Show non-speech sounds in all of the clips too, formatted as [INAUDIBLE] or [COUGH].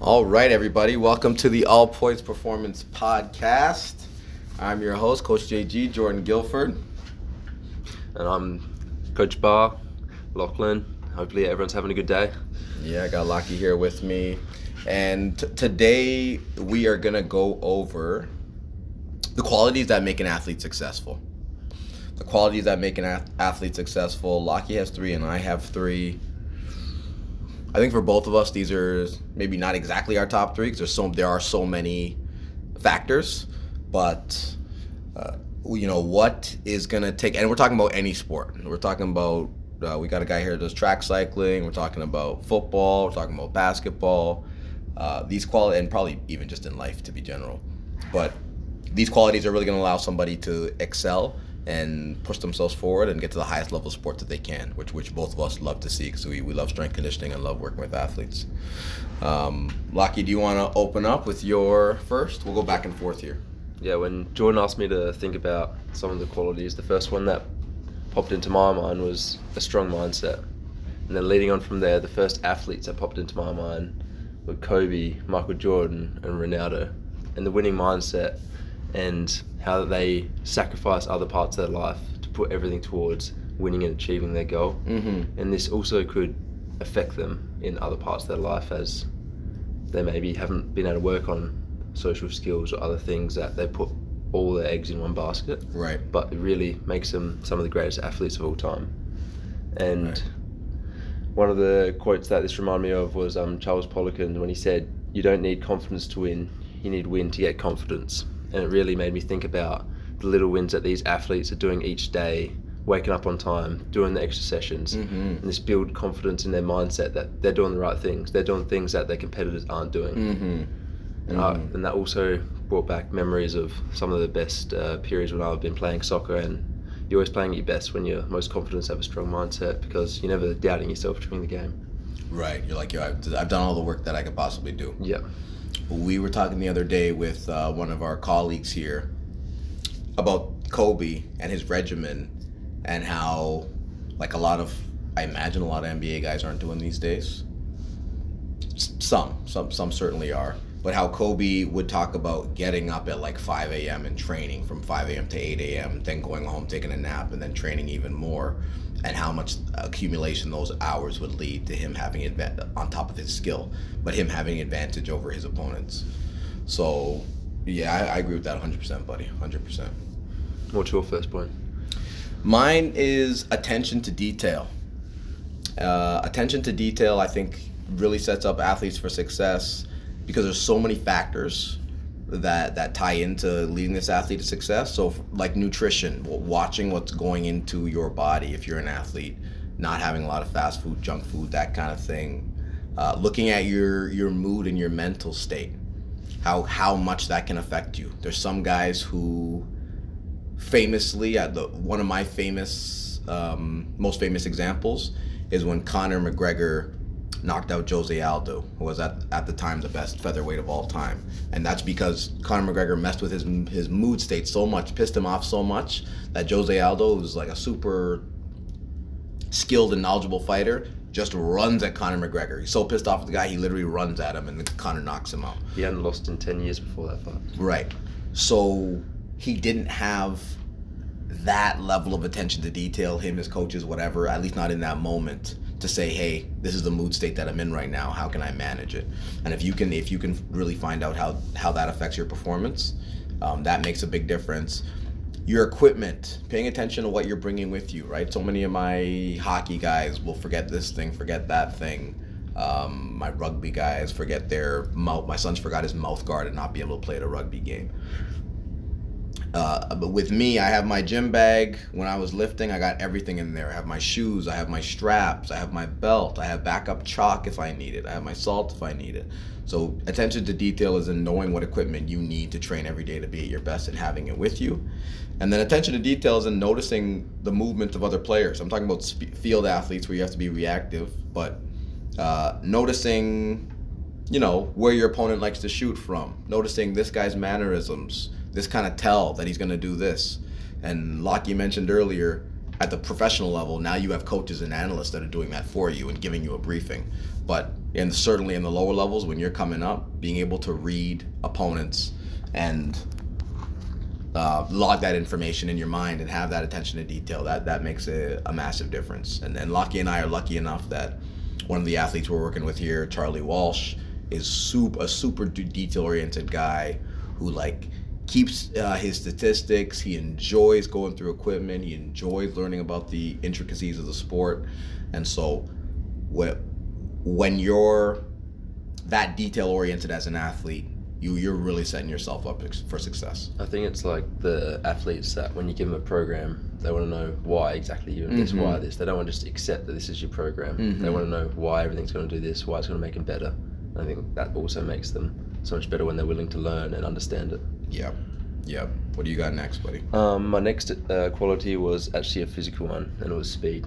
All right, everybody. Welcome to the All Points Performance Podcast. I'm your host, Coach JG, Jordan Guilford. And I'm Coach Barr Lachlan. Hopefully, everyone's having a good day. Yeah, I got Lachie here with me. And t- today we are going to go over the qualities that make an athlete successful. The qualities that make an ath- athlete successful. Lachie has three, and I have three. I think for both of us, these are maybe not exactly our top three because there's so there are so many factors, but uh, you know what is gonna take, and we're talking about any sport. We're talking about uh, we got a guy here that does track cycling. We're talking about football. We're talking about basketball. Uh, these quality and probably even just in life to be general, but these qualities are really going to allow somebody to excel and push themselves forward and get to the highest level of sport that they can, which which both of us love to see because we, we love strength conditioning and love working with athletes. Um, Lachie, do you want to open up with your first? We'll go back and forth here. Yeah, when Jordan asked me to think about some of the qualities, the first one that popped into my mind was a strong mindset. And then leading on from there, the first athletes that popped into my mind were Kobe, Michael Jordan, and Ronaldo. And the winning mindset and how they sacrifice other parts of their life to put everything towards winning and achieving their goal. Mm-hmm. And this also could affect them in other parts of their life as they maybe haven't been able to work on social skills or other things that they put all their eggs in one basket. Right. But it really makes them some of the greatest athletes of all time. And Right. one of the quotes that this reminded me of was um, Charles Poliquin when he said, "You don't need confidence to win; you need win to get confidence." And it really made me think about the little wins that these athletes are doing each day, waking up on time, doing the extra sessions, Mhm. and this build confidence in their mindset that they're doing the right things. They're doing things that their competitors aren't doing. Mm-hmm. And, I, and that also brought back memories of some of the best uh, periods when I've been playing soccer. And you're always playing at your best when you're most confident, have a strong mindset because you're never doubting yourself during the game. Right. You're like, yo, I've, I've done all the work that I could possibly do. Yeah. We were talking the other day with uh, one of our colleagues here about Kobe and his regimen and how, like, a lot of, I imagine a lot of NBA guys aren't doing these days. Some, some, some certainly are. But how Kobe would talk about getting up at like 5 a.m. and training from 5 a.m. to 8 a.m., then going home, taking a nap, and then training even more, and how much accumulation those hours would lead to him having adva- on top of his skill, but him having advantage over his opponents. So, yeah, I, I agree with that 100%, buddy, 100%. What's your first point? Mine is attention to detail. Uh, attention to detail, I think, really sets up athletes for success because there's so many factors that that tie into leading this athlete to success. So, like nutrition, watching what's going into your body if you're an athlete, not having a lot of fast food, junk food, that kind of thing. Uh, looking at your your mood and your mental state, how how much that can affect you. There's some guys who famously at the one of my famous um, most famous examples is when Conor McGregor knocked out Jose Aldo, who was at, at the time the best featherweight of all time, and that's because Conor McGregor messed with his his mood state so much, pissed him off so much that Jose Aldo, who's like a super skilled and knowledgeable fighter, just runs at Conor McGregor. He's so pissed off at the guy, he literally runs at him, and then Conor knocks him out. He hadn't lost in 10 years before that fight. Right. So he didn't have that level of attention to detail, him, his coaches, whatever, at least not in that moment, to say, hey, this is the mood state that I'm in right now. How can I manage it? And if you can if you can really find out how, how that affects your performance, um, that makes a big difference. Your equipment, paying attention to what you're bringing with you, right? So many of my hockey guys will forget this thing, forget that thing. Um, my rugby guys forget their mouth. My son's forgot his mouth guard and not be able to play at a rugby game. Uh, but with me, I have my gym bag. When I was lifting, I got everything in there. I have my shoes, I have my straps, I have my belt, I have backup chalk if I need it, I have my salt if I need it. So attention to detail is in knowing what equipment you need to train every day to be at your best and having it with you. And then attention to detail is in noticing the movement of other players. I'm talking about sp- field athletes where you have to be reactive, but uh, noticing, you know, where your opponent likes to shoot from, noticing this guy's mannerisms, this kind of tell that he's going to do this. And Lachie mentioned earlier, at the professional level, now you have coaches and analysts that are doing that for you and giving you a briefing. But and certainly in the lower levels when you're coming up, being able to read opponents and uh, log that information in your mind and have that attention to detail that that makes a, a massive difference. And and Lucky and I are lucky enough that one of the athletes we're working with here, Charlie Walsh, is super a super detail oriented guy who like keeps uh, his statistics. He enjoys going through equipment. He enjoys learning about the intricacies of the sport, and so when when you're that detail oriented as an athlete, you you're really setting yourself up for success. I think it's like the athletes that when you give them a program, they want to know why exactly you're doing this, Mhm. why this. They don't want to just accept that this is your program. Mhm. They want to know why everything's going to do this, why it's going to make them better. And I think that also makes them so much better when they're willing to learn and understand it. Yep, yep. What do you got next, buddy? Um, my next uh, quality was actually a physical one, and it was speed.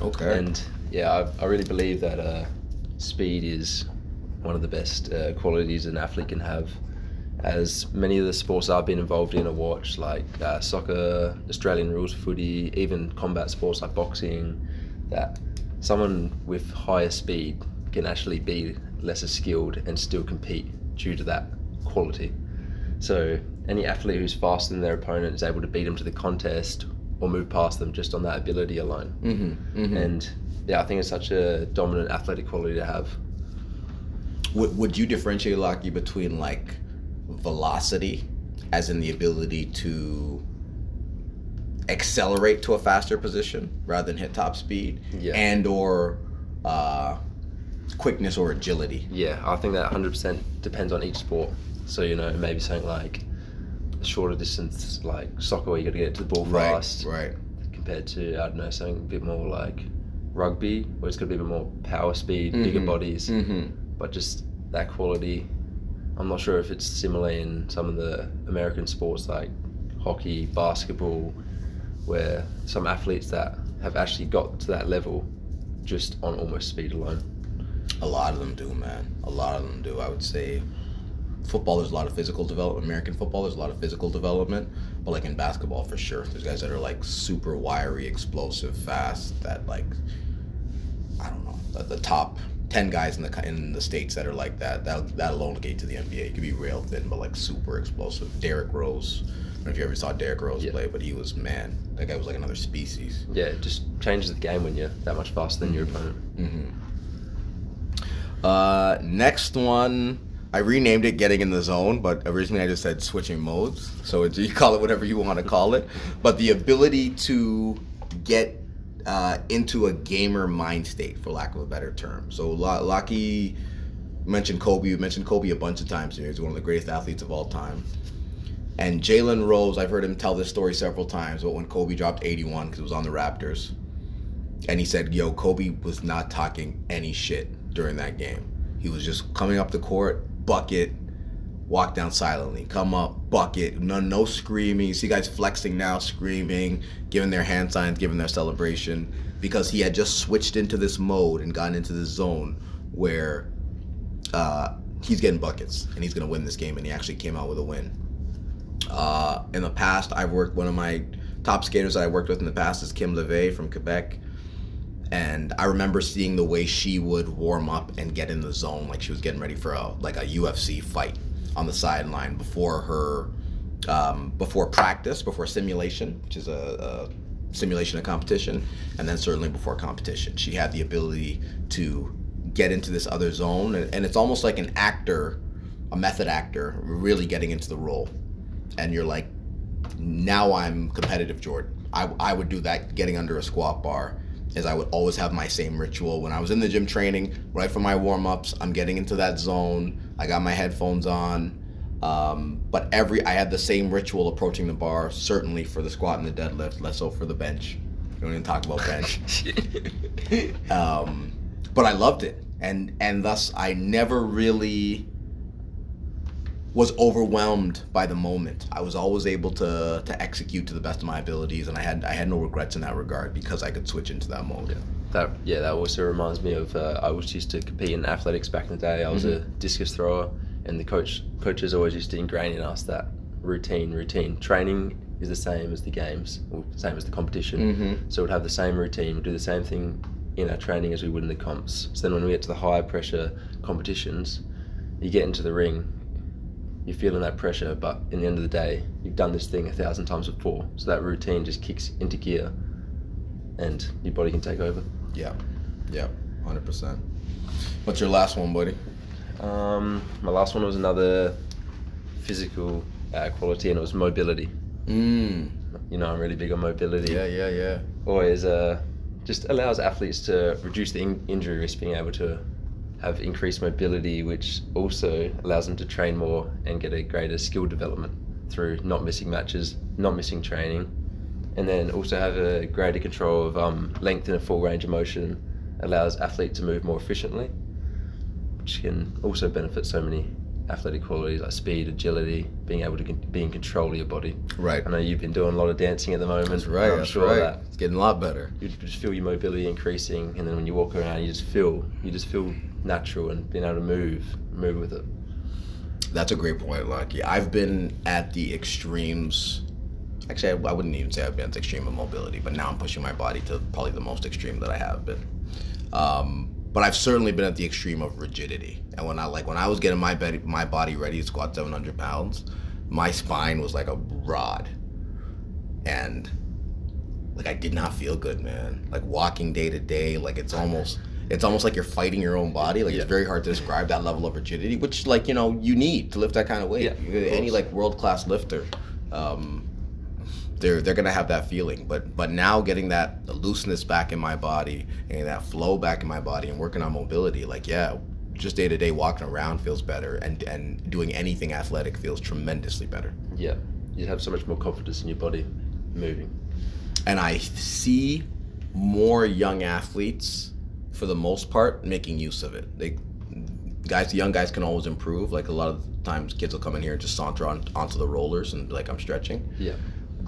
Okay. And yeah, I, I really believe that uh, speed is one of the best uh, qualities an athlete can have. As many of the sports I've been involved in or watched, like uh, soccer, Australian rules footy, even combat sports like boxing, that someone with higher speed can actually be lesser skilled and still compete due to that quality. So any athlete who's faster than their opponent is able to beat them to the contest or move past them just on that ability alone. mm-hmm, mm-hmm. And yeah, I think it's such a dominant athletic quality to have. would would you differentiate Lucky between like velocity, as in the ability to accelerate to a faster position rather than hit top speed, Yeah. and or uh, quickness or agility? Yeah, I think that 100% depends on each sport. So, you know, maybe something like a shorter distance, like soccer, where you got to get to the ball Right, fast, right. compared to, I don't know, something a bit more like rugby, where it's got to be a bit more power speed, bigger Mhm, bodies, mhm. but just that quality. I'm not sure if it's similar in some of the American sports like hockey, basketball, where some athletes that have actually got to that level just on almost speed alone. A lot of them do, man. A lot of them do. I would say football, there's a lot of physical development. American football, there's a lot of physical development. But like in basketball, for sure, there's guys that are like super wiry, explosive, fast. That like, I don't know, the, the top ten guys in the in the states that are like that. That that alone will get to the NBA. You could be real thin, but like super explosive. Derrick Rose. I don't know if you ever saw Derrick Rose Yeah. play, but he was man. That guy was like another species. Yeah, it just changes the game when you're that much faster than your opponent. Mm-hmm. Uh, next one, I renamed it "Getting in the Zone," but originally I just said switching modes. So it's, you call it whatever you want to call it, but the ability to get uh, into a gamer mind state, for lack of a better term. So Lachie mentioned Kobe. You mentioned Kobe a bunch of times here. He's one of the greatest athletes of all time. And Jalen Rose, I've heard him tell this story several times, but when Kobe dropped 81 because it was on the Raptors, and he said, "Yo, Kobe was not talking any shit during that game. He was just coming up the court, bucket, walk down silently, come up, bucket, no no screaming. You see guys flexing now, screaming, giving their hand signs, giving their celebration because he had just switched into this mode and gotten into this zone where uh, he's getting buckets and he's gonna win this game, and he actually came out with a win. Uh, in the past, I've worked one of my top skaters that I worked with in the past is Kim LeVay from Quebec. And I remember seeing the way she would warm up and get in the zone, like she was getting ready for a like a UFC fight on the sideline before her, um, before practice, before simulation, which is a, a simulation of competition, and then certainly before competition. She had the ability to get into this other zone, and, and it's almost like an actor, a method actor, really getting into the role and you're like, now I'm competitive, Jordan. I, I would do that getting under a squat bar, as I would always have my same ritual. When I was in the gym training, right from my warm ups, I'm getting into that zone. I got my headphones on. Um, but every I had the same ritual approaching the bar, certainly for the squat and the deadlift, less so for the bench. We don't even talk about bench. [LAUGHS] um, but I loved it, and and thus I never really was overwhelmed by the moment. I was always able to to execute to the best of my abilities, and I had I had no regrets in that regard because I could switch into that mode. That yeah, that also reminds me of uh, I was used to compete in athletics back in the day. I was a discus thrower, and the coach coaches always used to ingrain in us that routine, routine. Training is the same as the games, or same as the competition. Mm-hmm. So we'd have the same routine, we'd do the same thing in our training as we would in the comps. So then when we get to the higher pressure competitions, you get into the ring, you're feeling that pressure, but in the end of the day, you've done this thing a thousand times before. So that routine just kicks into gear and your body can take over. Yeah. Yeah. Hundred percent. What's your last one, buddy? Um, my last one was another physical uh, quality, and it was mobility. Mm. You know, I'm really big on mobility. Yeah, yeah, yeah. Always uh, just allows athletes to reduce the in- injury risk, being able to have increased mobility, which also allows them to train more and get a greater skill development through not missing matches, not missing training, and then also have a greater control of um, length in a full range of motion, allows athlete to move more efficiently, which can also benefit so many athletic qualities like speed, agility, being able to con- be in control of your body. Right. I know you've been doing a lot of dancing at the moment. That's right. I'm That's sure right. that It's getting a lot better. you just feel your mobility increasing, and then when you walk around, you just feel you just feel natural and being able to move, move with it. That's a great point, Lucky. I've been at the extremes. Actually, I, I wouldn't even say I've been at the extreme of mobility, but now I'm pushing my body to probably the most extreme that I have been. Um, but I've certainly been at the extreme of rigidity. And when I like when I was getting my body my body ready to squat 700 pounds, my spine was like a rod, and like I did not feel good, man. Like walking day to day, like it's almost it's almost like you're fighting your own body. Like Yeah. it's very hard to describe that level of rigidity, which like you know you need to lift that kind of weight. Yeah, Any like world class lifter, um, they're they're gonna have that feeling. But but now getting that looseness back in my body and that flow back in my body and working on mobility, like yeah, just day to day walking around feels better, and and doing anything athletic feels tremendously better. Yeah, you have so much more confidence in your body moving. and I see more young athletes, for the most part, making use of it. They guys, the young guys can always improve. Like a lot of times, kids will come in here and just saunter on onto the rollers and be like, "I'm stretching," Yeah,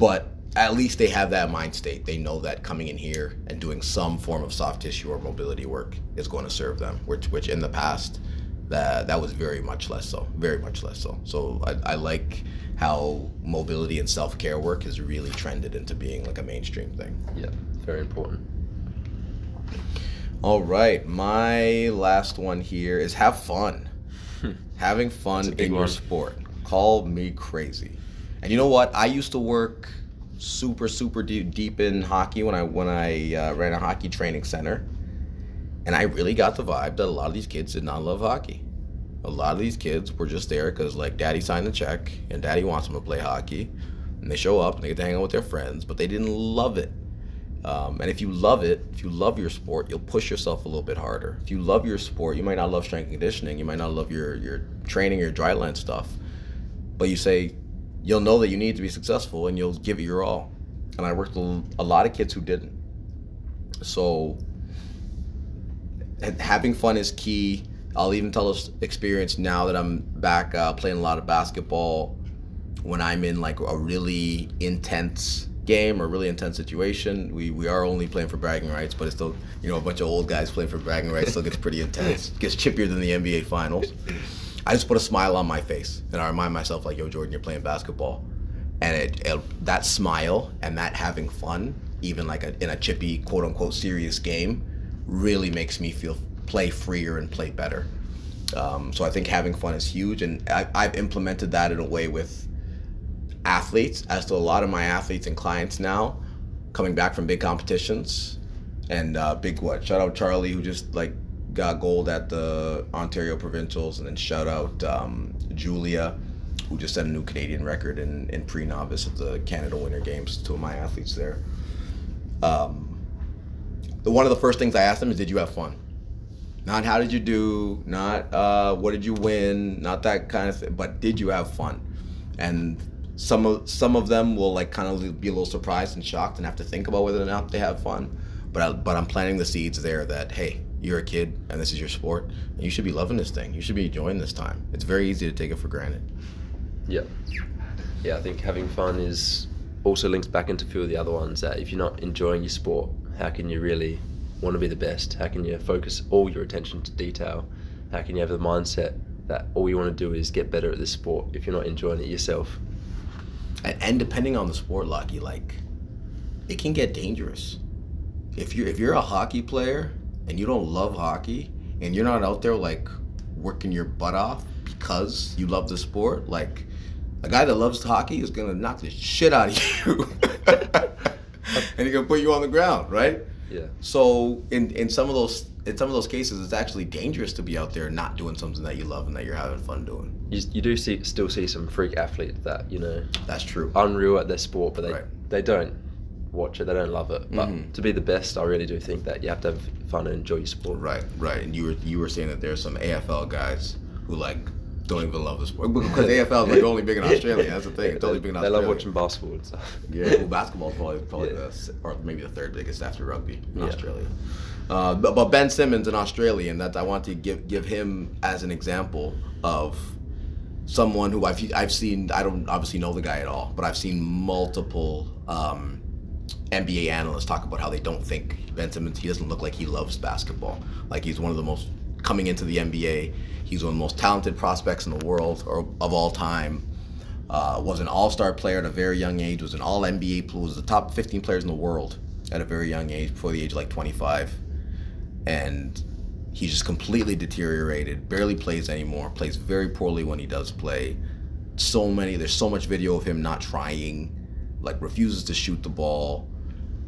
but at least they have that mind state. They know that coming in here and doing some form of soft tissue or mobility work is going to serve them. Which, which in the past, that that was very much less so. Very much less so. So I, I like how mobility and self care work has really trended into being like a mainstream thing. yeah, very important. All right, my last one here is have fun. [LAUGHS] Having fun That's a big in your sport. Call me crazy. And you know what? I used to work super super deep, deep in hockey when I when I uh, ran a hockey training center, and I really got the vibe that a lot of these kids did not love hockey. A lot of these kids were just there because like daddy signed the check and daddy wants them to play hockey, and they show up and they get to hang out with their friends, but they didn't love it. Um, and if you love it, if you love your sport, you'll push yourself a little bit harder. If you love your sport, you might not love strength and conditioning, you might not love your your training, your dry land stuff, but you say you'll know that you need to be successful and you'll give it your all. And I worked with a lot of kids who didn't. So having fun is key. I'll even tell this experience now that I'm back uh, playing a lot of basketball. When I'm in like a really intense game or really intense situation, we, we are only playing for bragging rights, but it's still you know a bunch of old guys playing for bragging rights still gets pretty intense. Gets chippier than the NBA finals. I just put a smile on my face and I remind myself like, yo, Jordan, you're playing basketball, and it, it that smile and that having fun, even like a, in a chippy quote unquote serious game, really makes me feel play freer and play better. Um, so I think having fun is huge, and I, I've implemented that in a way with athletes, as to a lot of my athletes and clients now, coming back from big competitions, and uh, big what? Shout out Charlie who just like got gold at the Ontario Provincials, and then shout out um, Julia who just set a new Canadian record in, in pre-novice at the Canada Winter Games. Two of my athletes there. Um, the one of the first things I asked them is, "Did you have fun?" Not how did you do, not uh, what did you win, not that kind of thing, but did you have fun? And some of some of them will like kind of be a little surprised and shocked and have to think about whether or not they have fun. But I, but I'm planting the seeds there that hey, you're a kid and this is your sport, and you should be loving this thing. You should be enjoying this time. It's very easy to take it for granted. Yeah, yeah. I think having fun is also links back into a few of the other ones. That if you're not enjoying your sport, how can you really want to be the best? How can you focus all your attention to detail? How can you have the mindset that all you want to do is get better at this sport if you're not enjoying it yourself? And, and depending on the sport, Lucky, like it can get dangerous. if you're if you're a hockey player and you don't love hockey and you're not out there like working your butt off because you love the sport, like a guy that loves hockey is gonna knock the shit out of you, [LAUGHS] and he's gonna put you on the ground, right? Yeah. So in in some of those in some of those cases, it's actually dangerous to be out there not doing something that you love and that you're having fun doing. You, you do see still see some freak athletes that you know That's true. unreal at their sport, but they Right. they don't watch it. They don't love it. But Mhm. to be the best, I really do think that you have to have fun and enjoy your sport. Right, right. And you were you were saying that there's some AFL guys who like don't even love the sport because AFL [LAUGHS] is like only big in Australia. That's the thing. It's only big in Australia. they Australia. love watching basketball and stuff. Yeah, [LAUGHS] well, basketball's probably probably Yeah. the or maybe the third biggest after rugby in Yeah. Australia. Uh, but, but Ben Simmons, an Australian, that I want to give give him as an example of someone who I've I've seen. I don't obviously know the guy at all, but I've seen multiple um, NBA analysts talk about how they don't think Ben Simmons. He doesn't look like he loves basketball. Like he's one of the most coming into the NBA. He's one of the most talented prospects in the world or of all time uh, was an all-star player at a very young age, was an all NBA was the top 15 players in the world at a very young age, before the age of like 25. And he just completely deteriorated, barely plays anymore, plays very poorly when he does play. So many, there's so much video of him not trying, like refuses to shoot the ball.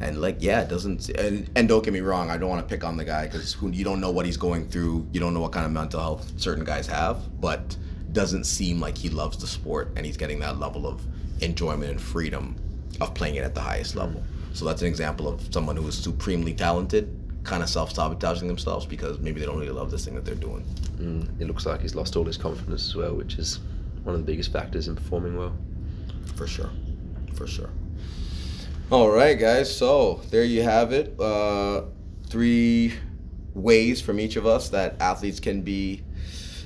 And like, yeah, it doesn't. And, and don't get me wrong, I don't want to pick on the guy because you don't know what he's going through. You don't know what kind of mental health certain guys have. But doesn't seem like he loves the sport and he's getting that level of enjoyment and freedom of playing it at the highest level. So that's an example of someone who is supremely talented, kind of self-sabotaging themselves because maybe they don't really love this thing that they're doing. Mm, it looks like he's lost all his confidence as well, which is one of the biggest factors in performing well. For sure. For sure. All right, guys. So there you have it. Uh, three ways from each of us that athletes can be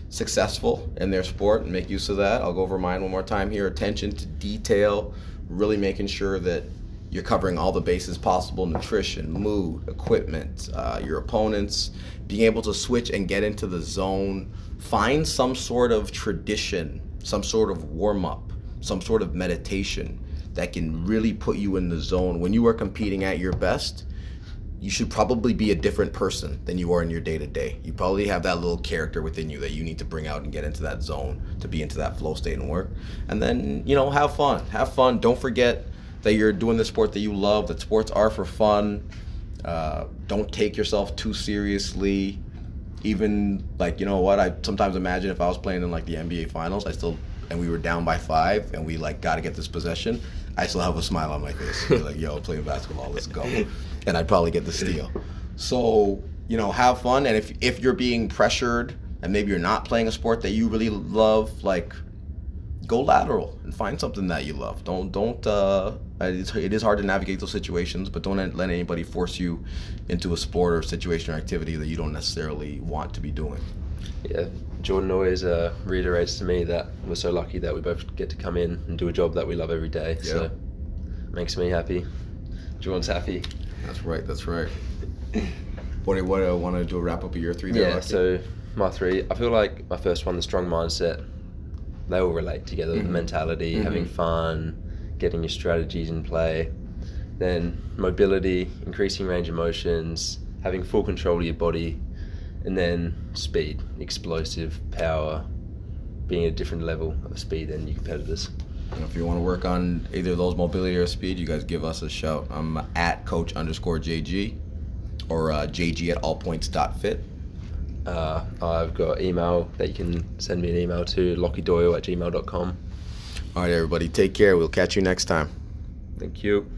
successful in their sport and make use of that. I'll go over mine one more time here. Attention to detail, really making sure that you're covering all the bases possible nutrition, mood, equipment, uh, your opponents, being able to switch and get into the zone. Find some sort of tradition, some sort of warm up, some sort of meditation that can really put you in the zone. When you are competing at your best, you should probably be a different person than you are in your day to day. You probably have that little character within you that you need to bring out and get into that zone to be into that flow state and work. And then, you know, have fun. Have fun. Don't forget that you're doing the sport that you love, that sports are for fun. Uh, don't take yourself too seriously. Even like, you know what, I sometimes imagine if I was playing in like the NBA finals, I still and we were down by five and we like gotta get this possession, I still have a smile on my face. Like, yo, playing basketball, let's go. And I'd probably get the steal. So, you know, have fun. And if if you're being pressured and maybe you're not playing a sport that you really love, like go lateral and find something that you love. Don't don't uh it's, it is hard to navigate those situations, but don't let anybody force you into a sport or situation or activity that you don't necessarily want to be doing. Yeah, Jordan always uh, reiterates to me that we're so lucky that we both get to come in and do a job that we love every day. So Yeah. makes me happy. Jordan's happy. That's right. That's right. What do what I want to do a wrap up of your three there? Yeah, Lucky? so my three, I feel like my first one, the strong mindset, they all relate together. The Mhm. mentality, having Mhm. fun, getting your strategies in play. Then mobility, increasing range of motions, having full control of your body. And then speed, explosive power, being at a different level of speed than your competitors. And if you want to work on either of those mobility or speed, you guys give us a shout. I'm at coach underscore JG or uh, JG at allpoints.fit. Uh, I've got email that you can send me an email to lockiedoyle at gmail.com. All right, everybody, take care. We'll catch you next time. Thank you.